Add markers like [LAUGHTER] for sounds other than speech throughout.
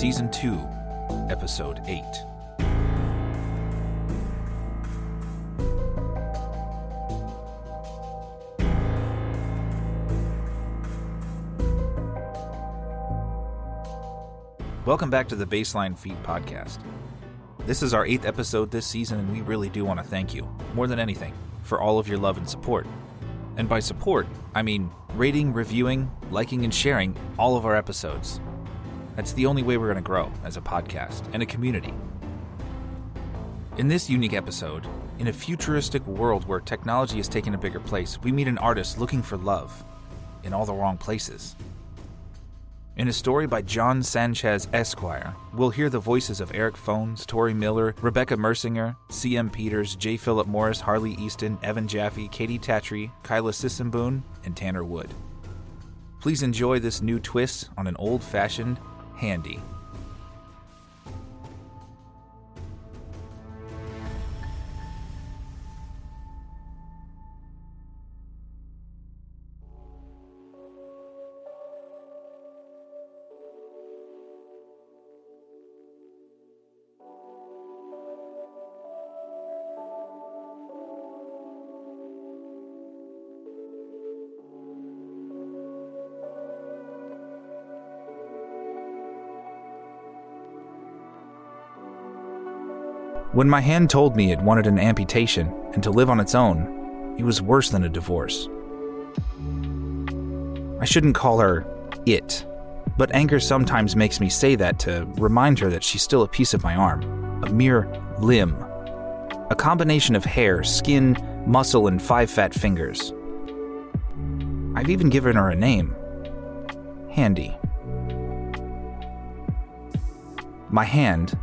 Season 2, Episode 8. Welcome back to the Baseline Feed podcast. This is our eighth episode this season, and we really do want to thank you, more than anything, for all of your love and support. And by support, I mean rating, reviewing, liking, and sharing all of our episodes. That's the only way we're going to grow as a podcast and a community. In this unique episode, in a futuristic world where technology has taken a bigger place, we meet an artist looking for love in all the wrong places. In a story by Jhon Sánchez Esquire, we'll hear the voices of Erik Fones, Tori Miller, Rebecca Mersinger, C.M. Peters, J. Phillip Morris, Harley Easton, Evan Jaffe, Katey Tattrie, Kyla Sysomboune, and Tanner Wood. Please enjoy this new twist on an old fashioned handy. When my hand told me it wanted an amputation and to live on its own, it was worse than a divorce. I shouldn't call her it, but anger sometimes makes me say that to remind her that she's still a piece of my arm, a mere limb, a combination of hair, skin, muscle, and five fat fingers. I've even given her a name Handy. My hand,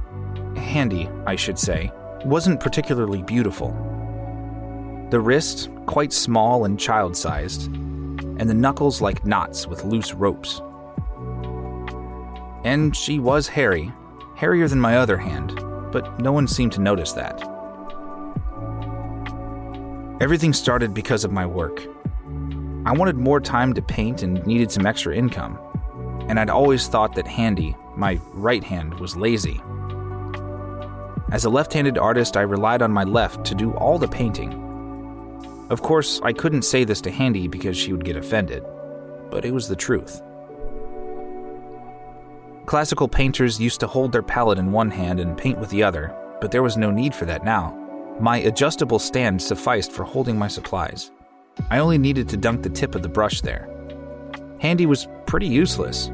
handy, I should say, wasn't particularly beautiful. The wrist, quite small and child sized, and the knuckles like knots with loose ropes. And she was hairy, hairier than my other hand, but no one seemed to notice that. Everything started because of my work. I wanted more time to paint and needed some extra income, and I'd always thought that Handy, my right hand, was lazy as a left handed artist, I relied on my left to do all the painting. Of course, I couldn't say this to Handy because she would get offended, but it was the truth. Classical painters used to hold their palette in one hand and paint with the other, but there was no need for that now. My adjustable stand sufficed for holding my supplies. I only needed to dunk the tip of the brush there. Handy was pretty useless,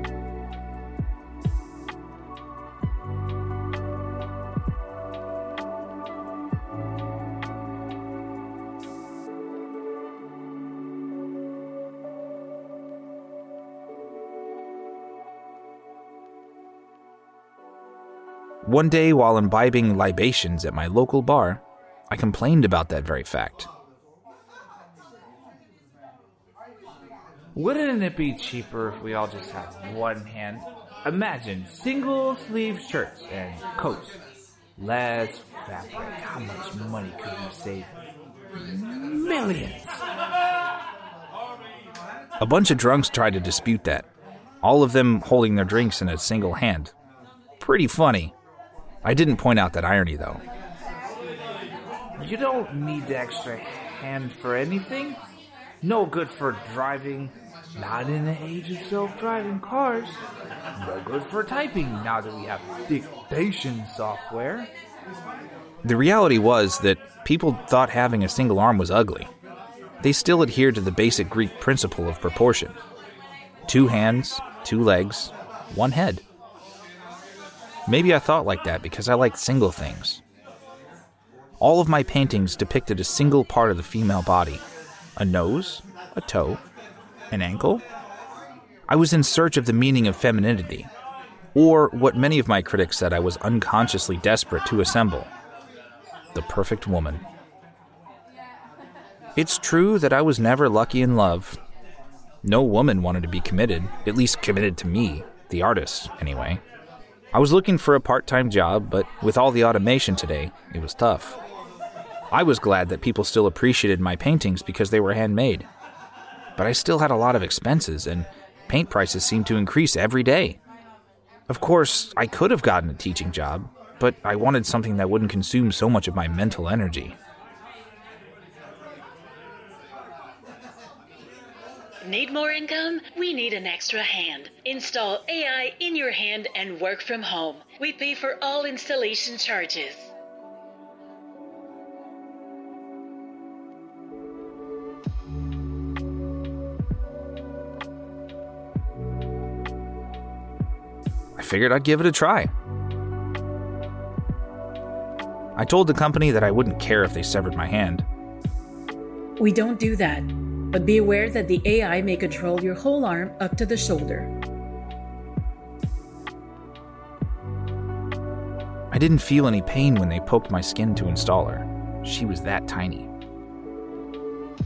One day, while imbibing libations at my local bar, I complained about that very fact. Wouldn't it be cheaper if we all just had one hand? Imagine single sleeve shirts and coats. Less fabric. How much money could we save? Millions! A bunch of drunks tried to dispute that, all of them holding their drinks in a single hand. Pretty funny. I didn't point out that irony, though. You don't need the extra hand for anything. No good for driving. Not in the age of self driving cars. No good for typing now that we have dictation software. The reality was that people thought having a single arm was ugly. They still adhered to the basic Greek principle of proportion two hands, two legs, one head. Maybe I thought like that because I liked single things. All of my paintings depicted a single part of the female body a nose, a toe, an ankle. I was in search of the meaning of femininity, or what many of my critics said I was unconsciously desperate to assemble the perfect woman. It's true that I was never lucky in love. No woman wanted to be committed, at least committed to me, the artist, anyway. I was looking for a part time job, but with all the automation today, it was tough. I was glad that people still appreciated my paintings because they were handmade. But I still had a lot of expenses, and paint prices seemed to increase every day. Of course, I could have gotten a teaching job, but I wanted something that wouldn't consume so much of my mental energy. Need more income? We need an extra hand. Install AI in your hand and work from home. We pay for all installation charges. I figured I'd give it a try. I told the company that I wouldn't care if they severed my hand. We don't do that, but be aware that the AI may control your whole arm up to the shoulder. I didn't feel any pain when they poked my skin to install her. She was that tiny.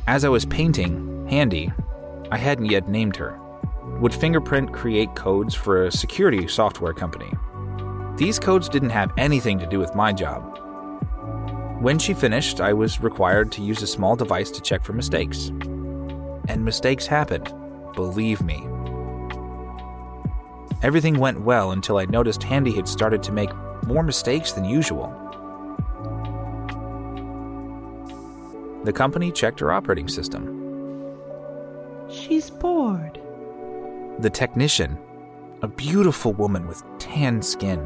As I was painting, Handy, I hadn't yet named her, would fingerprint create codes for a security software company. These codes didn't have anything to do with my job. When she finished, I was required to use a small device to check for mistakes. And mistakes happened, believe me. Everything went well until I noticed Handy had started to make more mistakes than usual. The company checked her operating system. She's bored. The technician, a beautiful woman with tan skin,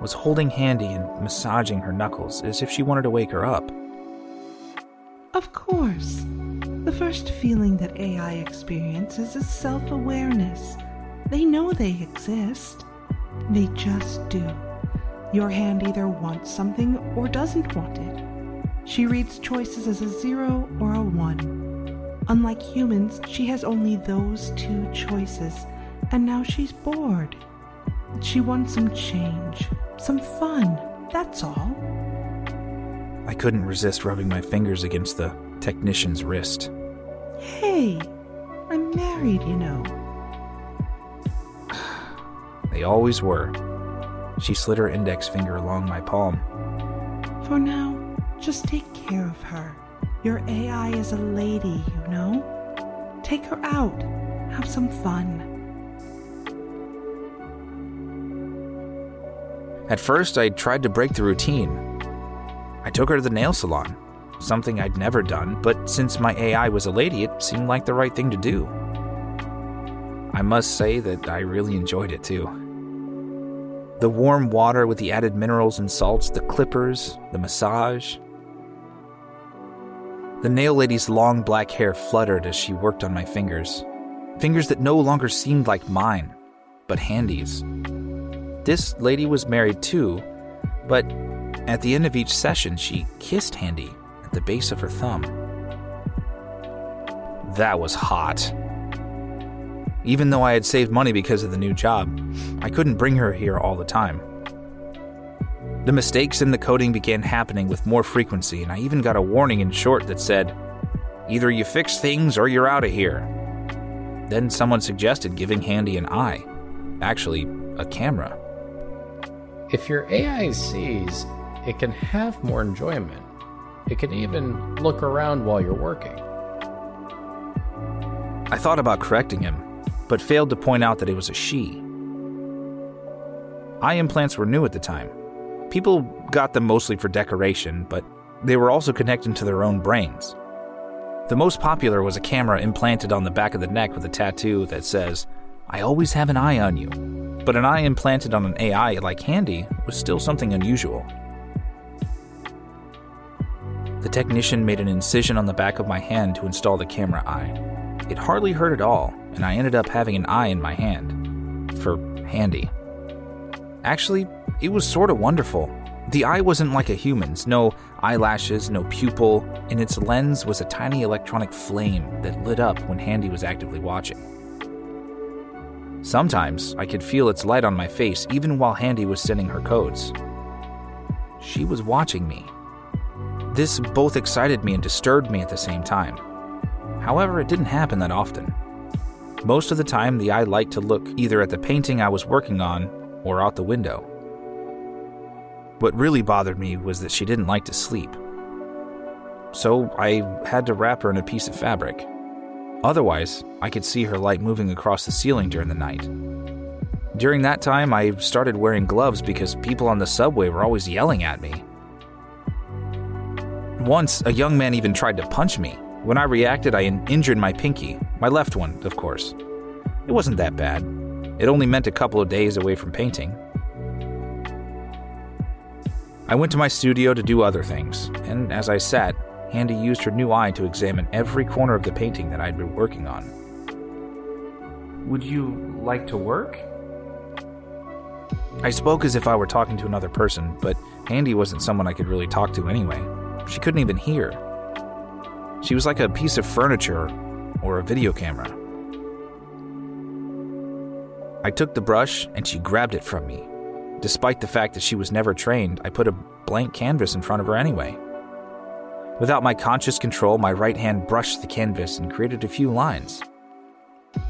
was holding Handy and massaging her knuckles as if she wanted to wake her up. Of course. The first feeling that AI experiences is self awareness. They know they exist. They just do. Your hand either wants something or doesn't want it. She reads choices as a zero or a one. Unlike humans, she has only those two choices, and now she's bored. She wants some change, some fun, that's all. I couldn't resist rubbing my fingers against the technician's wrist. Hey, I'm married, you know. [SIGHS] They always were. She slid her index finger along my palm. For now, just take care of her. Your AI is a lady, you know. Take her out. Have some fun. At first, I tried to break the routine. I took her to the nail salon, something I'd never done, but since my AI was a lady, it seemed like the right thing to do. I must say that I really enjoyed it too. The warm water with the added minerals and salts, the clippers, the massage. The nail lady's long black hair fluttered as she worked on my fingers. Fingers that no longer seemed like mine, but Handy's. This lady was married too, but at the end of each session, she kissed Handy the base of her thumb. That was hot. Even though I had saved money because of the new job, I couldn't bring her here all the time. The mistakes in the coding began happening with more frequency, and I even got a warning in short that said, Either you fix things or you're out of here. Then someone suggested giving Handy an eye. Actually, a camera. If your AI sees, it can have more enjoyment. It can even look around while you're working. I thought about correcting him, but failed to point out that it was a she. Eye implants were new at the time. People got them mostly for decoration, but they were also connected to their own brains. The most popular was a camera implanted on the back of the neck with a tattoo that says, I always have an eye on you. But an eye implanted on an AI like Handy was still something unusual. The technician made an incision on the back of my hand to install the camera eye. It hardly hurt at all, and I ended up having an eye in my hand. For Handy. Actually, it was sort of wonderful. The eye wasn't like a human's no eyelashes, no pupil, and its lens was a tiny electronic flame that lit up when Handy was actively watching. Sometimes I could feel its light on my face even while Handy was sending her codes. She was watching me. This both excited me and disturbed me at the same time. However, it didn't happen that often. Most of the time, the eye liked to look either at the painting I was working on or out the window. What really bothered me was that she didn't like to sleep. So I had to wrap her in a piece of fabric. Otherwise, I could see her light moving across the ceiling during the night. During that time, I started wearing gloves because people on the subway were always yelling at me. Once, a young man even tried to punch me. When I reacted, I injured my pinky, my left one, of course. It wasn't that bad. It only meant a couple of days away from painting. I went to my studio to do other things, and as I sat, Handy used her new eye to examine every corner of the painting that I'd been working on. Would you like to work? I spoke as if I were talking to another person, but Handy wasn't someone I could really talk to anyway. She couldn't even hear. She was like a piece of furniture or a video camera. I took the brush and she grabbed it from me. Despite the fact that she was never trained, I put a blank canvas in front of her anyway. Without my conscious control, my right hand brushed the canvas and created a few lines.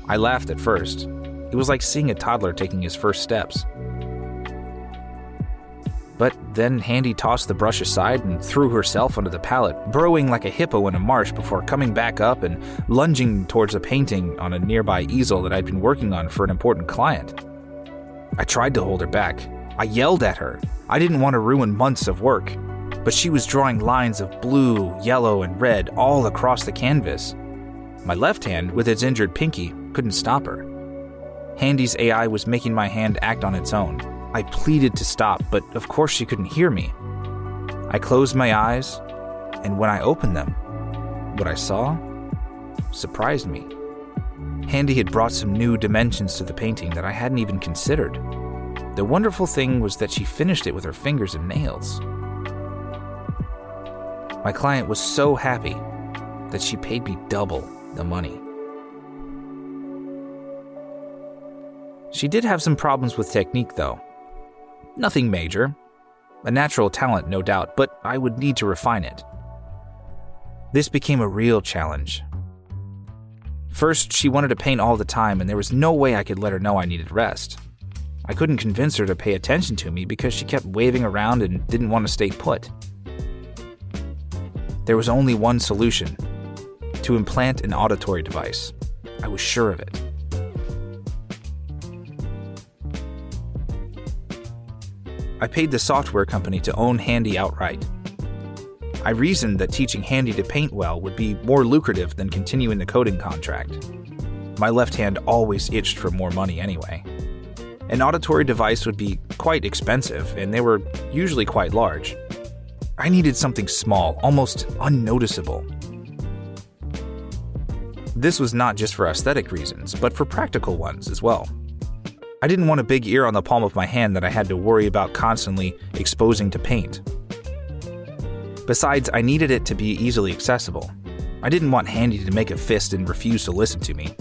I laughed at first. It was like seeing a toddler taking his first steps. But then Handy tossed the brush aside and threw herself onto the pallet, burrowing like a hippo in a marsh before coming back up and lunging towards a painting on a nearby easel that I'd been working on for an important client. I tried to hold her back. I yelled at her. I didn't want to ruin months of work, but she was drawing lines of blue, yellow, and red all across the canvas. My left hand, with its injured pinky, couldn't stop her. Handy's AI was making my hand act on its own. I pleaded to stop, but of course she couldn't hear me. I closed my eyes, and when I opened them, what I saw surprised me. Handy had brought some new dimensions to the painting that I hadn't even considered. The wonderful thing was that she finished it with her fingers and nails. My client was so happy that she paid me double the money. She did have some problems with technique, though. Nothing major. A natural talent, no doubt, but I would need to refine it. This became a real challenge. First, she wanted to paint all the time, and there was no way I could let her know I needed rest. I couldn't convince her to pay attention to me because she kept waving around and didn't want to stay put. There was only one solution to implant an auditory device. I was sure of it. I paid the software company to own Handy outright. I reasoned that teaching Handy to paint well would be more lucrative than continuing the coding contract. My left hand always itched for more money anyway. An auditory device would be quite expensive, and they were usually quite large. I needed something small, almost unnoticeable. This was not just for aesthetic reasons, but for practical ones as well. I didn't want a big ear on the palm of my hand that I had to worry about constantly exposing to paint. Besides, I needed it to be easily accessible. I didn't want Handy to make a fist and refuse to listen to me.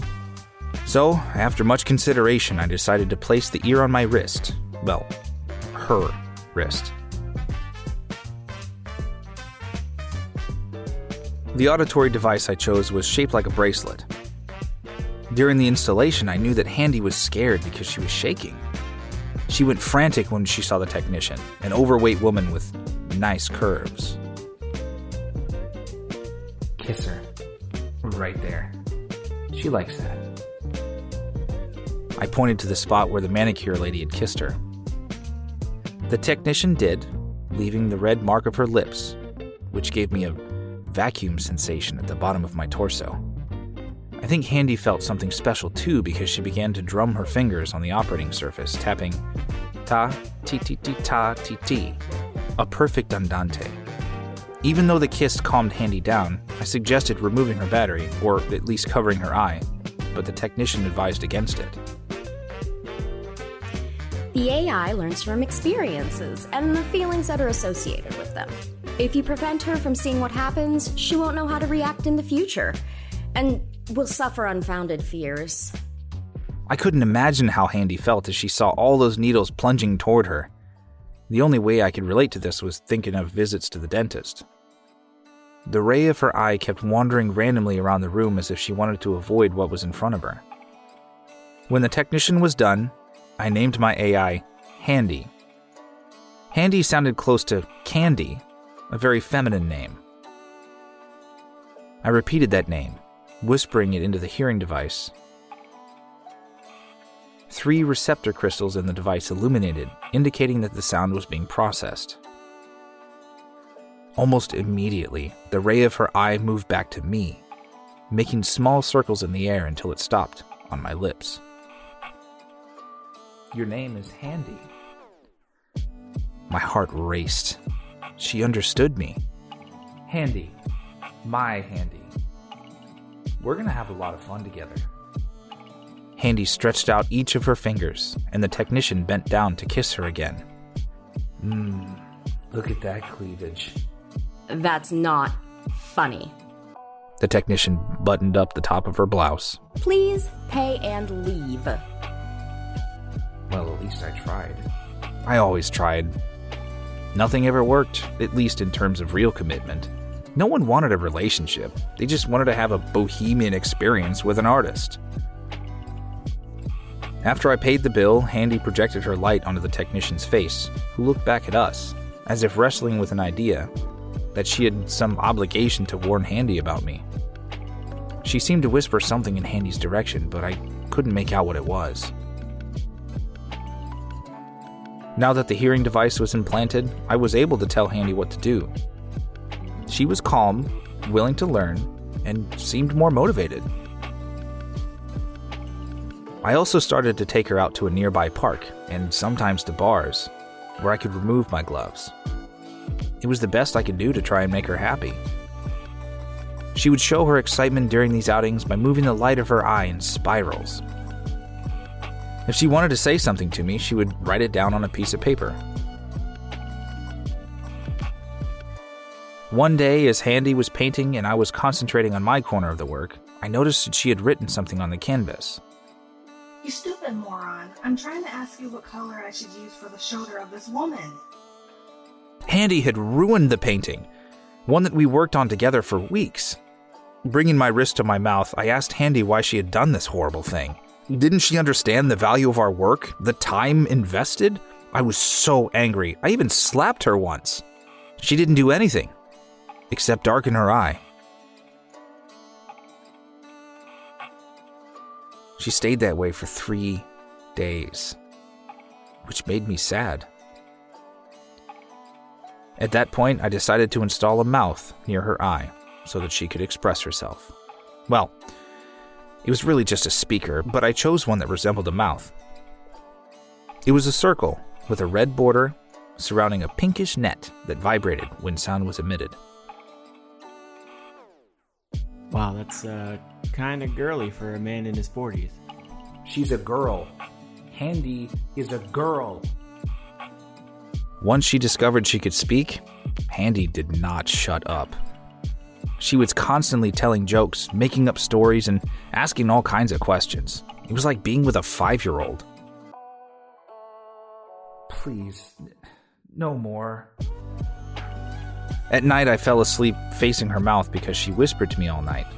So, after much consideration, I decided to place the ear on my wrist. Well, her wrist. The auditory device I chose was shaped like a bracelet. During the installation, I knew that Handy was scared because she was shaking. She went frantic when she saw the technician, an overweight woman with nice curves. Kiss her. Right there. She likes that. I pointed to the spot where the manicure lady had kissed her. The technician did, leaving the red mark of her lips, which gave me a vacuum sensation at the bottom of my torso. I think Handy felt something special too because she began to drum her fingers on the operating surface, tapping ta, ti, ti, ti, ta, ti, ti, a perfect andante. Even though the kiss calmed Handy down, I suggested removing her battery, or at least covering her eye, but the technician advised against it. The AI learns from experiences and the feelings that are associated with them. If you prevent her from seeing what happens, she won't know how to react in the future. And will suffer unfounded fears. I couldn't imagine how Handy felt as she saw all those needles plunging toward her. The only way I could relate to this was thinking of visits to the dentist. The ray of her eye kept wandering randomly around the room as if she wanted to avoid what was in front of her. When the technician was done, I named my AI Handy. Handy sounded close to Candy, a very feminine name. I repeated that name, whispering it into the hearing device. Three receptor crystals in the device illuminated, indicating that the sound was being processed. Almost immediately, the ray of her eye moved back to me, making small circles in the air until it stopped on my lips. Your name is Handy. My heart raced. She understood me. Handy. My Handy. We're gonna have a lot of fun together. Handy stretched out each of her fingers, and the technician bent down to kiss her again. Mmm, look at that cleavage. That's not funny. The technician buttoned up the top of her blouse. Please pay and leave. Well, at least I tried. I always tried. Nothing ever worked, at least in terms of real commitment. No one wanted a relationship, they just wanted to have a bohemian experience with an artist. After I paid the bill, Handy projected her light onto the technician's face, who looked back at us, as if wrestling with an idea that she had some obligation to warn Handy about me. She seemed to whisper something in Handy's direction, but I couldn't make out what it was. Now that the hearing device was implanted, I was able to tell Handy what to do. She was calm, willing to learn, and seemed more motivated. I also started to take her out to a nearby park and sometimes to bars, where I could remove my gloves. It was the best I could do to try and make her happy. She would show her excitement during these outings by moving the light of her eye in spirals. If she wanted to say something to me, she would write it down on a piece of paper. One day, as Handy was painting and I was concentrating on my corner of the work, I noticed that she had written something on the canvas. You stupid moron. I'm trying to ask you what color I should use for the shoulder of this woman. Handy had ruined the painting, one that we worked on together for weeks. Bringing my wrist to my mouth, I asked Handy why she had done this horrible thing. Didn't she understand the value of our work, the time invested? I was so angry, I even slapped her once. She didn't do anything, except darken her eye. She stayed that way for three days, which made me sad. At that point, I decided to install a mouth near her eye so that she could express herself. Well, it was really just a speaker, but I chose one that resembled a mouth. It was a circle with a red border surrounding a pinkish net that vibrated when sound was emitted. Wow, that's uh, kind of girly for a man in his 40s. She's a girl. Handy is a girl. Once she discovered she could speak, Handy did not shut up. She was constantly telling jokes, making up stories, and asking all kinds of questions. It was like being with a five year old. Please, no more. At night, I fell asleep facing her mouth because she whispered to me all night.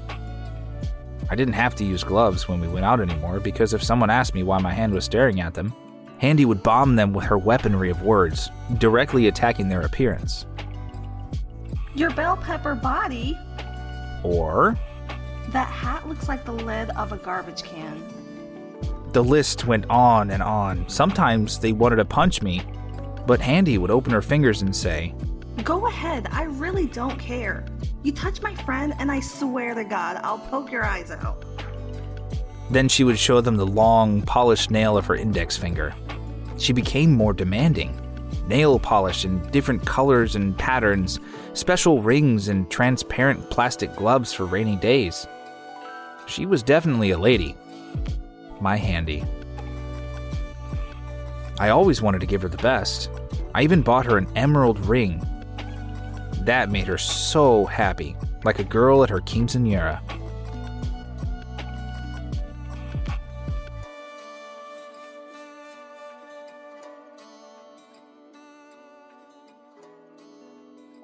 I didn't have to use gloves when we went out anymore because if someone asked me why my hand was staring at them, Handy would bomb them with her weaponry of words, directly attacking their appearance. Your bell pepper body? Or, That hat looks like the lid of a garbage can. the list went on and on. Sometimes they wanted to punch me, but Handy would open her fingers and say, Go ahead, I really don't care. You touch my friend, and I swear to God, I'll poke your eyes out. Then she would show them the long, polished nail of her index finger. She became more demanding. Nail polish in different colors and patterns, special rings, and transparent plastic gloves for rainy days. She was definitely a lady. My handy. I always wanted to give her the best. I even bought her an emerald ring. That made her so happy, like a girl at her quinceanera.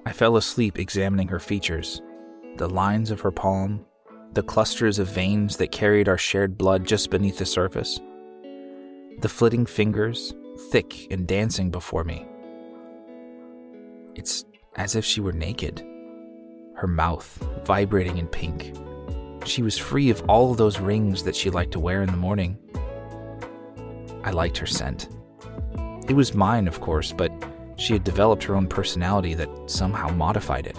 I fell asleep examining her features the lines of her palm, the clusters of veins that carried our shared blood just beneath the surface, the flitting fingers, thick and dancing before me. It's as if she were naked, her mouth vibrating in pink. She was free of all those rings that she liked to wear in the morning. I liked her scent. It was mine, of course, but she had developed her own personality that somehow modified it.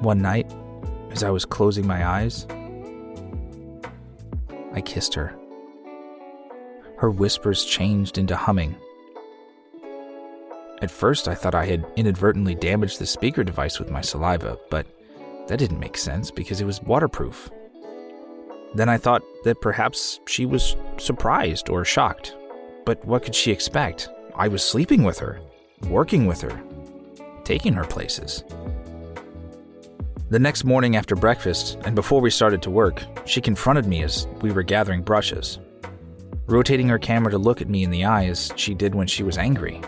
One night, as I was closing my eyes, I kissed her. Her whispers changed into humming. At first, I thought I had inadvertently damaged the speaker device with my saliva, but that didn't make sense because it was waterproof. Then I thought that perhaps she was surprised or shocked. But what could she expect? I was sleeping with her, working with her, taking her places. The next morning after breakfast, and before we started to work, she confronted me as we were gathering brushes, rotating her camera to look at me in the eye as she did when she was angry.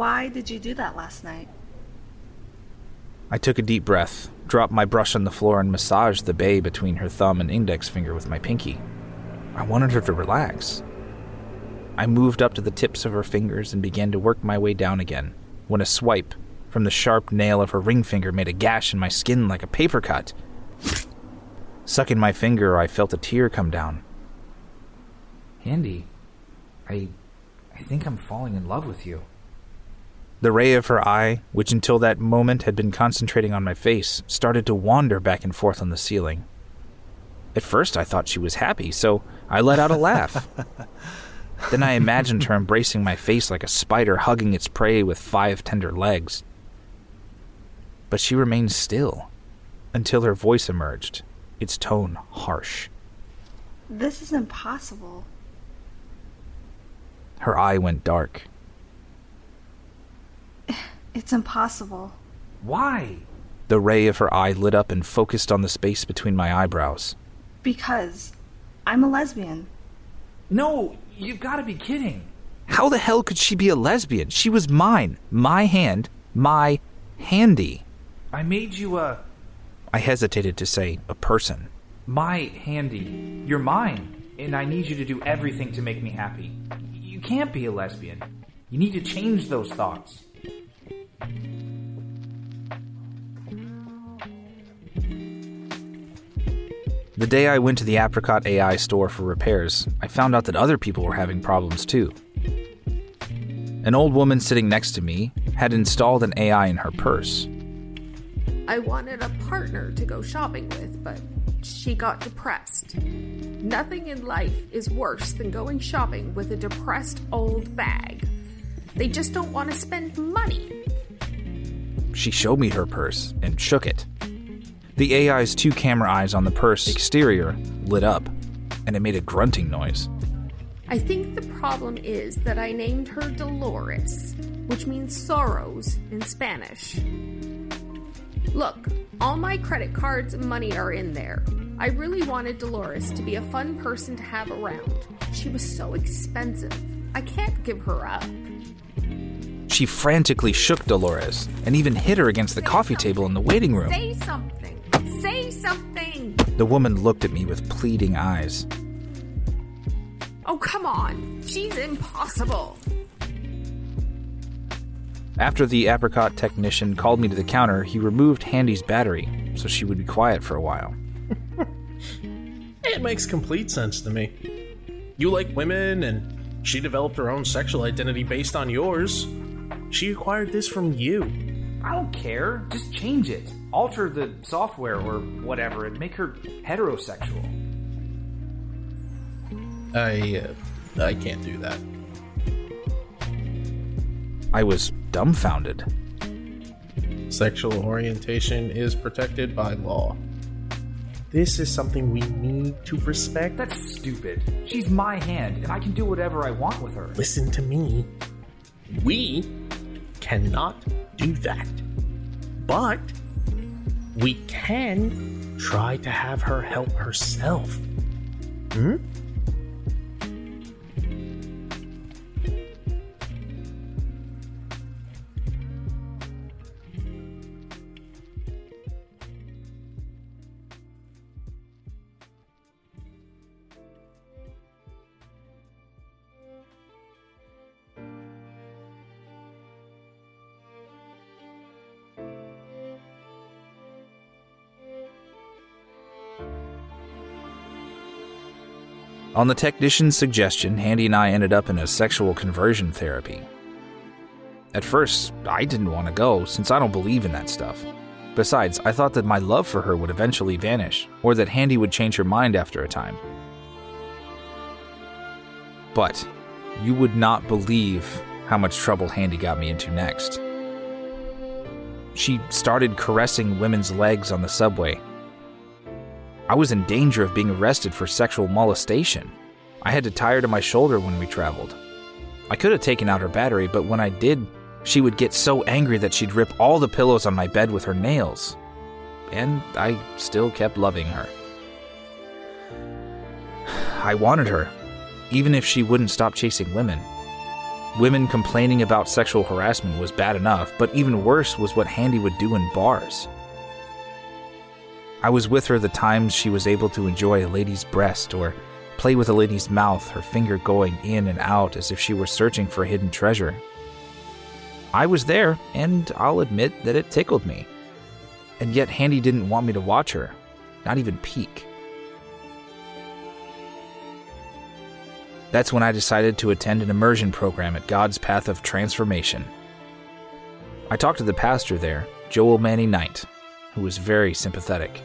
Why did you do that last night? I took a deep breath, dropped my brush on the floor, and massaged the bay between her thumb and index finger with my pinky. I wanted her to relax. I moved up to the tips of her fingers and began to work my way down again, when a swipe from the sharp nail of her ring finger made a gash in my skin like a paper cut. Sucking my finger, I felt a tear come down. Handy, I. I think I'm falling in love with you. The ray of her eye, which until that moment had been concentrating on my face, started to wander back and forth on the ceiling. At first, I thought she was happy, so I let out a laugh. [LAUGHS] then I imagined her embracing my face like a spider hugging its prey with five tender legs. But she remained still until her voice emerged, its tone harsh. This is impossible. Her eye went dark. It's impossible. Why? The ray of her eye lit up and focused on the space between my eyebrows. Because I'm a lesbian. No, you've got to be kidding. How the hell could she be a lesbian? She was mine. My hand. My handy. I made you a. I hesitated to say a person. My handy. You're mine, and I need you to do everything to make me happy. You can't be a lesbian. You need to change those thoughts. The day I went to the Apricot AI store for repairs, I found out that other people were having problems too. An old woman sitting next to me had installed an AI in her purse. I wanted a partner to go shopping with, but she got depressed. Nothing in life is worse than going shopping with a depressed old bag. They just don't want to spend money. She showed me her purse and shook it. The AI's two camera eyes on the purse exterior lit up, and it made a grunting noise. I think the problem is that I named her Dolores, which means sorrows in Spanish. Look, all my credit cards and money are in there. I really wanted Dolores to be a fun person to have around. She was so expensive. I can't give her up. She frantically shook Dolores and even hit her against the coffee table in the waiting room. Say something. Say something! The woman looked at me with pleading eyes. Oh, come on. She's impossible. After the apricot technician called me to the counter, he removed Handy's battery so she would be quiet for a while. [LAUGHS] it makes complete sense to me. You like women, and she developed her own sexual identity based on yours. She acquired this from you. I don't care. Just change it. Alter the software or whatever and make her heterosexual. I uh, I can't do that. I was dumbfounded. Sexual orientation is protected by law. This is something we need to respect. That's stupid. She's my hand, and I can do whatever I want with her. Listen to me. We cannot do that. But we can try to have her help herself. Hmm? On the technician's suggestion, Handy and I ended up in a sexual conversion therapy. At first, I didn't want to go since I don't believe in that stuff. Besides, I thought that my love for her would eventually vanish, or that Handy would change her mind after a time. But you would not believe how much trouble Handy got me into next. She started caressing women's legs on the subway. I was in danger of being arrested for sexual molestation. I had to tie her to my shoulder when we traveled. I could have taken out her battery, but when I did, she would get so angry that she'd rip all the pillows on my bed with her nails. And I still kept loving her. I wanted her, even if she wouldn't stop chasing women. Women complaining about sexual harassment was bad enough, but even worse was what Handy would do in bars. I was with her the times she was able to enjoy a lady's breast or play with a lady's mouth, her finger going in and out as if she were searching for hidden treasure. I was there, and I'll admit that it tickled me. And yet, Handy didn't want me to watch her, not even peek. That's when I decided to attend an immersion program at God's Path of Transformation. I talked to the pastor there, Joel Manny Knight, who was very sympathetic.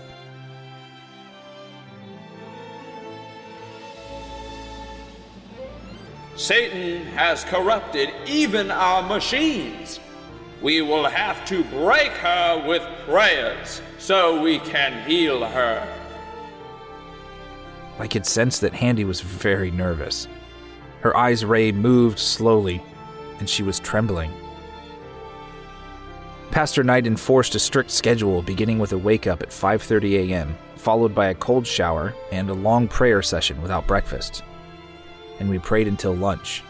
Satan has corrupted even our machines. We will have to break her with prayers so we can heal her. I could sense that Handy was very nervous. Her eyes ray moved slowly, and she was trembling. Pastor Knight enforced a strict schedule beginning with a wake up at 5:30 a.m., followed by a cold shower and a long prayer session without breakfast. And we prayed until lunch.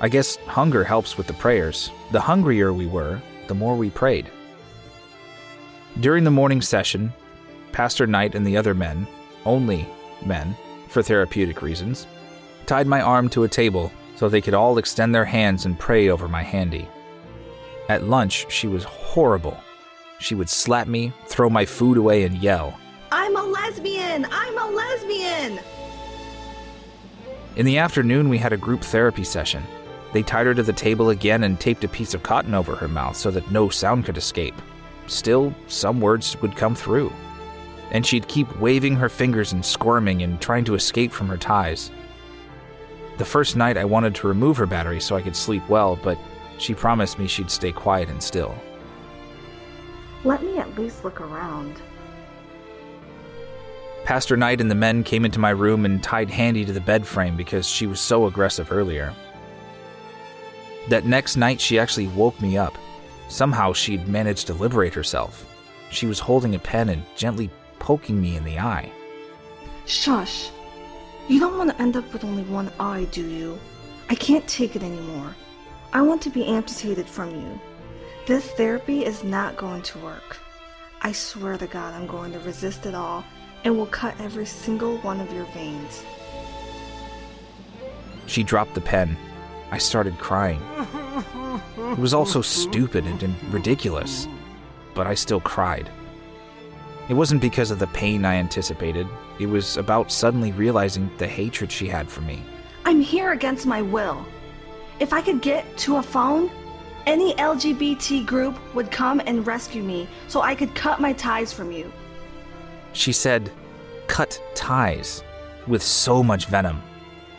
I guess hunger helps with the prayers. The hungrier we were, the more we prayed. During the morning session, Pastor Knight and the other men, only men, for therapeutic reasons, tied my arm to a table so they could all extend their hands and pray over my handy. At lunch, she was horrible. She would slap me, throw my food away, and yell. I'm a lesbian! I'm a lesbian! In the afternoon, we had a group therapy session. They tied her to the table again and taped a piece of cotton over her mouth so that no sound could escape. Still, some words would come through. And she'd keep waving her fingers and squirming and trying to escape from her ties. The first night, I wanted to remove her battery so I could sleep well, but she promised me she'd stay quiet and still. Let me at least look around. Pastor Knight and the men came into my room and tied Handy to the bed frame because she was so aggressive earlier. That next night, she actually woke me up. Somehow, she'd managed to liberate herself. She was holding a pen and gently poking me in the eye. Shush. You don't want to end up with only one eye, do you? I can't take it anymore. I want to be amputated from you. This therapy is not going to work. I swear to God I'm going to resist it all and will cut every single one of your veins. She dropped the pen. I started crying. It was all so stupid and, and ridiculous, but I still cried. It wasn't because of the pain I anticipated, it was about suddenly realizing the hatred she had for me. I'm here against my will. If I could get to a phone, any LGBT group would come and rescue me so I could cut my ties from you. She said, cut ties, with so much venom.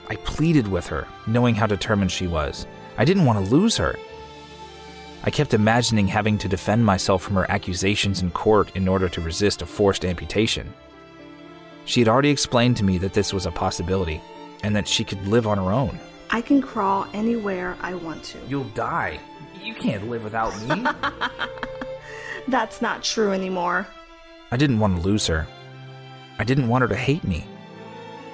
I pleaded with her, knowing how determined she was. I didn't want to lose her. I kept imagining having to defend myself from her accusations in court in order to resist a forced amputation. She had already explained to me that this was a possibility, and that she could live on her own. I can crawl anywhere I want to. You'll die. You can't live without me. [LAUGHS] That's not true anymore. I didn't want to lose her. I didn't want her to hate me.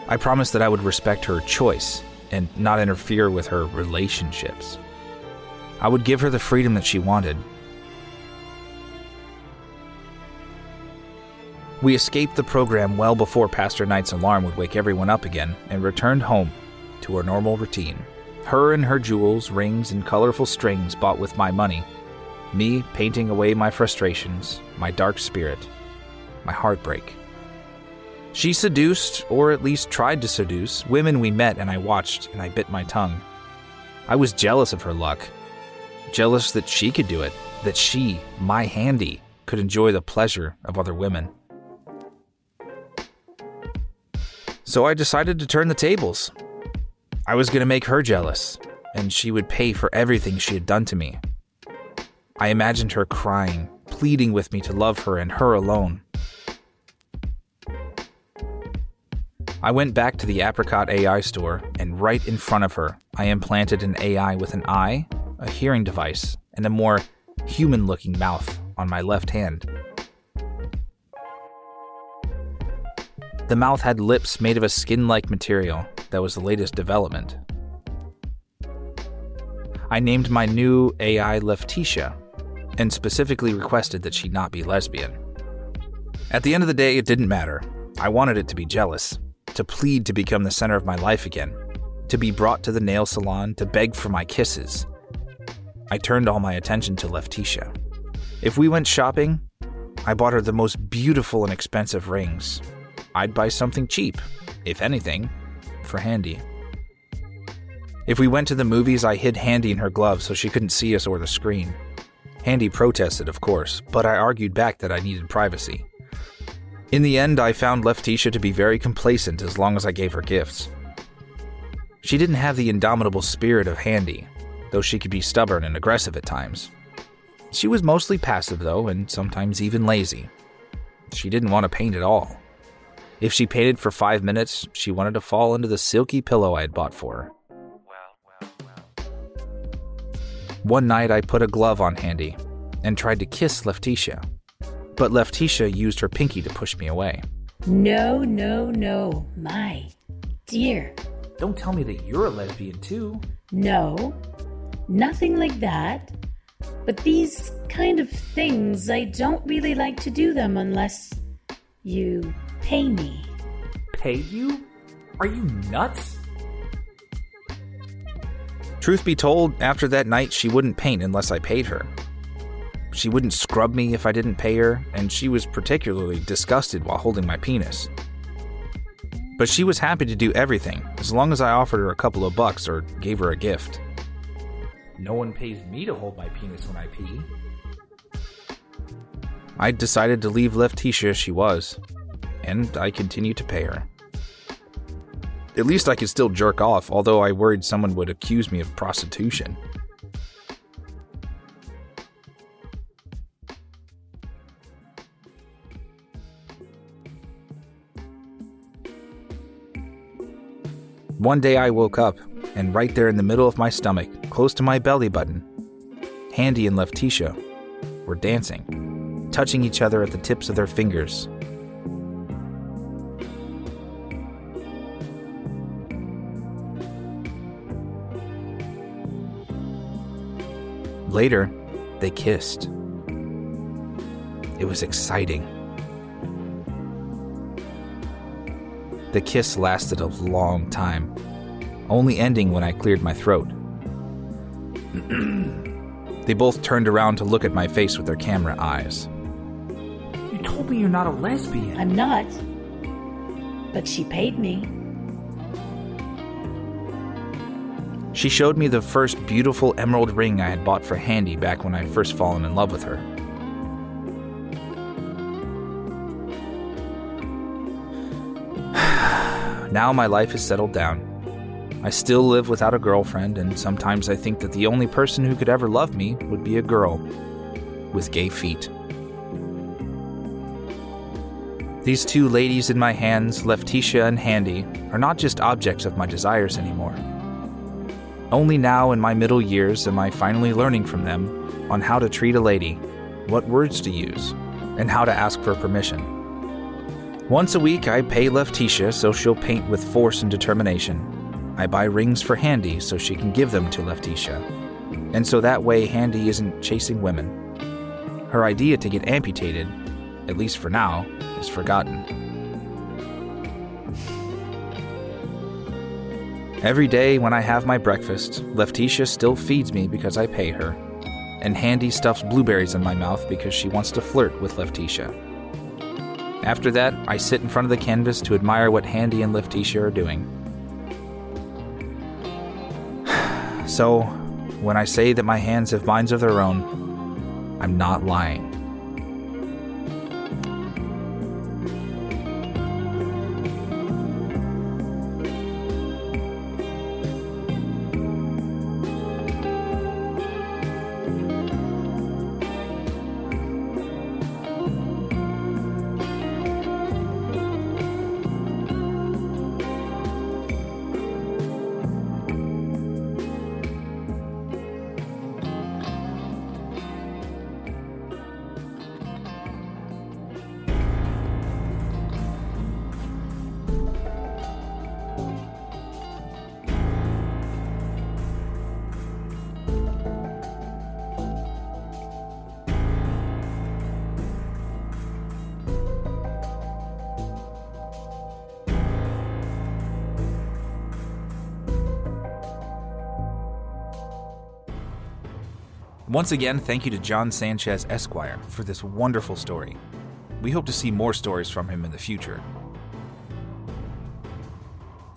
I promised that I would respect her choice and not interfere with her relationships. I would give her the freedom that she wanted. We escaped the program well before Pastor Knight's alarm would wake everyone up again and returned home to our normal routine. Her and her jewels, rings, and colorful strings bought with my money. Me painting away my frustrations, my dark spirit, my heartbreak. She seduced, or at least tried to seduce, women we met, and I watched and I bit my tongue. I was jealous of her luck. Jealous that she could do it, that she, my handy, could enjoy the pleasure of other women. So I decided to turn the tables. I was going to make her jealous, and she would pay for everything she had done to me. I imagined her crying, pleading with me to love her and her alone. I went back to the Apricot AI store, and right in front of her, I implanted an AI with an eye, a hearing device, and a more human looking mouth on my left hand. The mouth had lips made of a skin like material that was the latest development. I named my new AI Lefticia and specifically requested that she not be lesbian. At the end of the day, it didn't matter. I wanted it to be jealous, to plead to become the center of my life again, to be brought to the nail salon to beg for my kisses. I turned all my attention to Lefticia. If we went shopping, I bought her the most beautiful and expensive rings. I'd buy something cheap, if anything, for Handy. If we went to the movies, I hid Handy in her glove so she couldn't see us or the screen. Handy protested, of course, but I argued back that I needed privacy. In the end, I found Lefticia to be very complacent as long as I gave her gifts. She didn't have the indomitable spirit of Handy, though she could be stubborn and aggressive at times. She was mostly passive, though, and sometimes even lazy. She didn't want to paint at all. If she painted for five minutes, she wanted to fall into the silky pillow I had bought for her. One night, I put a glove on Handy and tried to kiss Lefticia, but Lefticia used her pinky to push me away. No, no, no, my dear. Don't tell me that you're a lesbian too. No, nothing like that. But these kind of things, I don't really like to do them unless you pay me. Pay you? Are you nuts? Truth be told, after that night, she wouldn't paint unless I paid her. She wouldn't scrub me if I didn't pay her, and she was particularly disgusted while holding my penis. But she was happy to do everything, as long as I offered her a couple of bucks or gave her a gift. No one pays me to hold my penis when I pee. I decided to leave Lefticia as she was, and I continued to pay her. At least I could still jerk off, although I worried someone would accuse me of prostitution. One day I woke up, and right there in the middle of my stomach, close to my belly button, Handy and Lefticia were dancing, touching each other at the tips of their fingers. Later, they kissed. It was exciting. The kiss lasted a long time, only ending when I cleared my throat. [CLEARS THROAT] they both turned around to look at my face with their camera eyes. You told me you're not a lesbian. I'm not. But she paid me. She showed me the first beautiful emerald ring I had bought for Handy back when I first fallen in love with her. Now my life is settled down. I still live without a girlfriend, and sometimes I think that the only person who could ever love me would be a girl with gay feet. These two ladies in my hands, Lefticia and Handy, are not just objects of my desires anymore. Only now in my middle years am I finally learning from them on how to treat a lady, what words to use, and how to ask for permission. Once a week, I pay Lefticia so she'll paint with force and determination. I buy rings for Handy so she can give them to Lefticia. And so that way, Handy isn't chasing women. Her idea to get amputated, at least for now, is forgotten. Every day when I have my breakfast, Lefticia still feeds me because I pay her, and Handy stuffs blueberries in my mouth because she wants to flirt with Lefticia. After that, I sit in front of the canvas to admire what Handy and Lefticia are doing. [SIGHS] So, when I say that my hands have minds of their own, I'm not lying. Once again, thank you to Jhon Sánchez Esquire for this wonderful story. We hope to see more stories from him in the future.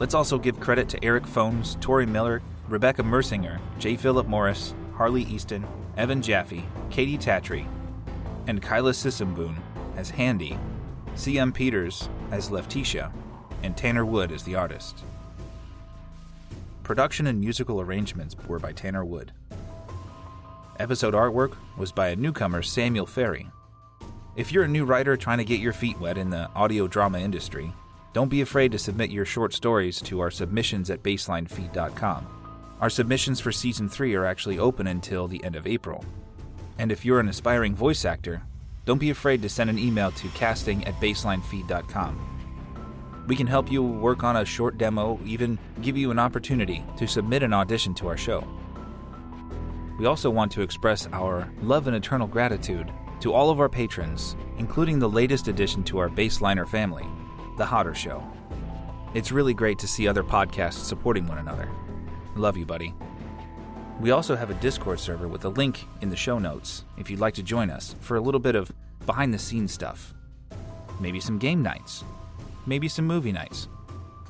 Let's also give credit to Erik Fones, Tori Miller, Rebecca Mersinger, J. Phillip Morris, Harley Easton, Evan Jaffe, Katey Tattrie, and Kyla Sysomboune as Handy, C.M. Peters as Lefticia, and Tanner Wood as the artist. Production and musical arrangements were by Tanner Wood. Episode artwork was by a newcomer, Samuel Ferri. If you're a new writer trying to get your feet wet in the audio drama industry, don't be afraid to submit your short stories to our submissions at baselinefeed.com. Our submissions for season 3 are actually open until the end of April. And if you're an aspiring voice actor, don't be afraid to send an email to casting at baselinefeed.com. We can help you work on a short demo, even give you an opportunity to submit an audition to our show. We also want to express our love and eternal gratitude to all of our patrons, including the latest addition to our Baseliner family, The Hotter Show. It's really great to see other podcasts supporting one another. Love you, buddy. We also have a Discord server with a link in the show notes if you'd like to join us for a little bit of behind the scenes stuff. Maybe some game nights. Maybe some movie nights.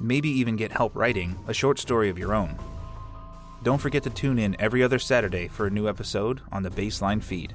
Maybe even get help writing a short story of your own. Don't forget to tune in every other Saturday for a new episode on the Baseline feed.